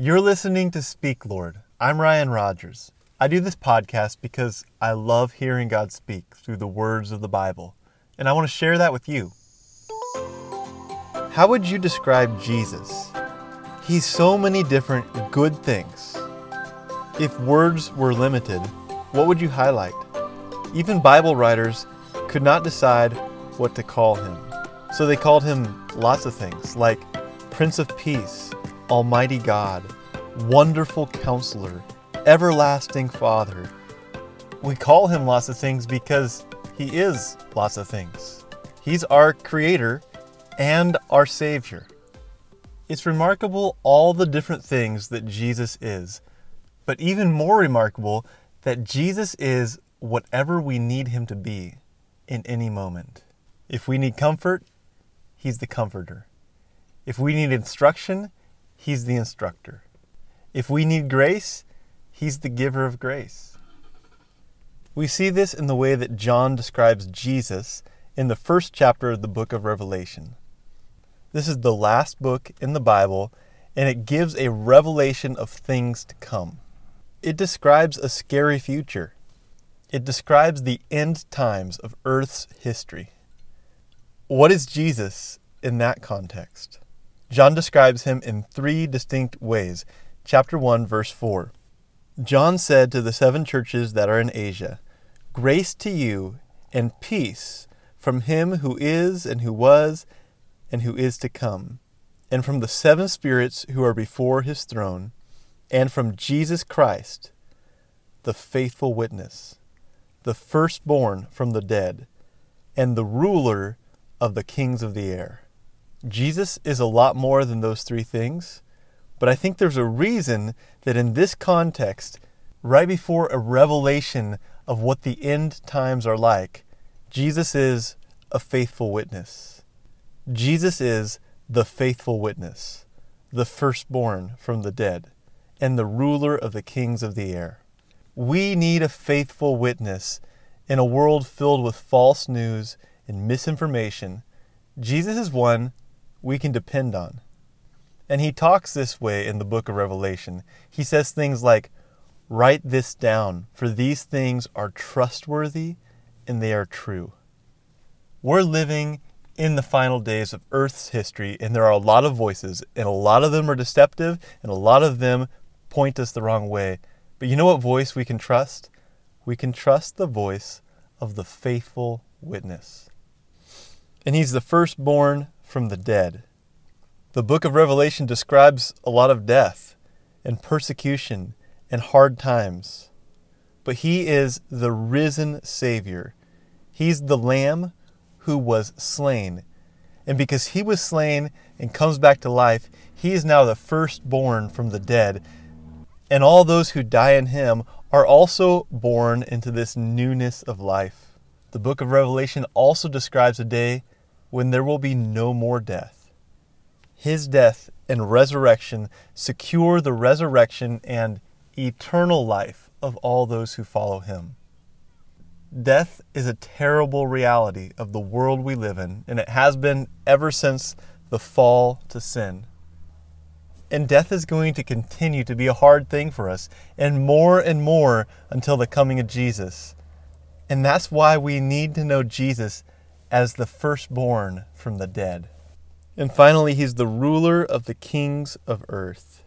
You're listening to Speak, Lord. I'm Ryan Rogers. I do this podcast because I love hearing God speak through the words of the Bible, and I want to share that with you. How would you describe Jesus? He's so many different good things. If words were limited, what would you highlight? Even Bible writers could not decide what to call him. So they called him lots of things, like Prince of Peace, Almighty God, Wonderful Counselor, Everlasting Father. We call him lots of things because he is lots of things. He's our Creator and our Savior. It's remarkable all the different things that Jesus is, but even more remarkable that Jesus is whatever we need him to be in any moment. If we need comfort, he's the comforter. If we need instruction, he's the instructor. If we need grace, he's the giver of grace. We see this in the way that John describes Jesus in the first chapter of the book of Revelation. This is the last book in the Bible, and it gives a revelation of things to come. It describes a scary future. It describes the end times of Earth's history. What is Jesus in that context? John describes him in three distinct ways. Chapter 1, verse 4. John said to the seven churches that are in Asia, Grace to you and peace from him who is and who was and who is to come, and from the seven spirits who are before his throne, and from Jesus Christ, the faithful witness the firstborn from the dead, and the ruler of the kings of the air. Jesus is a lot more than those three things, but I think there's a reason that in this context, right before a revelation of what the end times are like, Jesus is a faithful witness. Jesus is the faithful witness, the firstborn from the dead, and the ruler of the kings of the air. We need a faithful witness in a world filled with false news and misinformation. Jesus is one we can depend on. And he talks this way in the book of Revelation. He says things like, Write this down, for these things are trustworthy and they are true. We're living in the final days of Earth's history, and there are a lot of voices, and a lot of them are deceptive, and a lot of them point us the wrong way. But you know what voice we can trust? We can trust the voice of the faithful witness. And he's the firstborn from the dead. The book of Revelation describes a lot of death and persecution and hard times. But he is the risen Savior. He's the Lamb who was slain. And because he was slain and comes back to life, he is now the firstborn from the dead and all those who die in him are also born into this newness of life. The book of Revelation also describes a day when there will be no more death. His death and resurrection secure the resurrection and eternal life of all those who follow him. Death is a terrible reality of the world we live in, and it has been ever since the fall to sin. And death is going to continue to be a hard thing for us, and more and more until the coming of Jesus. And that's why we need to know Jesus as the firstborn from the dead. And finally, he's the ruler of the kings of earth.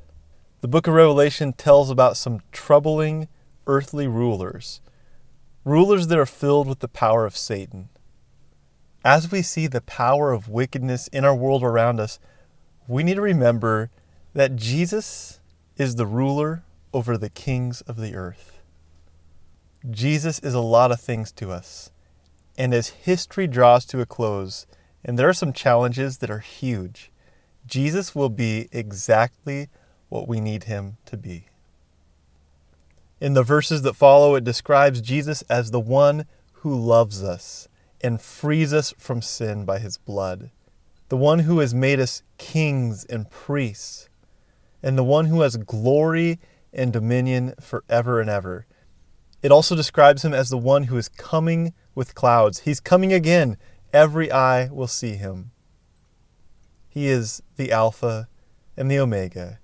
The book of Revelation tells about some troubling earthly rulers, rulers that are filled with the power of Satan. As we see the power of wickedness in our world around us, we need to remember that Jesus is the ruler over the kings of the earth. Jesus is a lot of things to us. And as history draws to a close, and there are some challenges that are huge, Jesus will be exactly what we need him to be. In the verses that follow, it describes Jesus as the one who loves us and frees us from sin by his blood, the one who has made us kings and priests and the one who has glory and dominion forever and ever. It also describes him as the one who is coming with clouds. He's coming again. Every eye will see him. He is the Alpha and the Omega.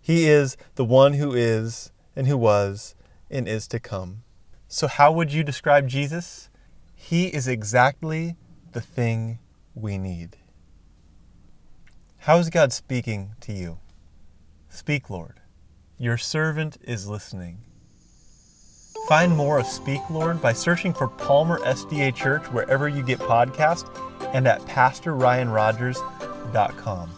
He is the one who is, and who was, and is to come. So, how would you describe Jesus? He is exactly the thing we need. How is God speaking to you? Speak, Lord. Your servant is listening. Find more of Speak Lord by searching for Palmer SDA Church wherever you get podcasts and at PastorRyanRogers.com.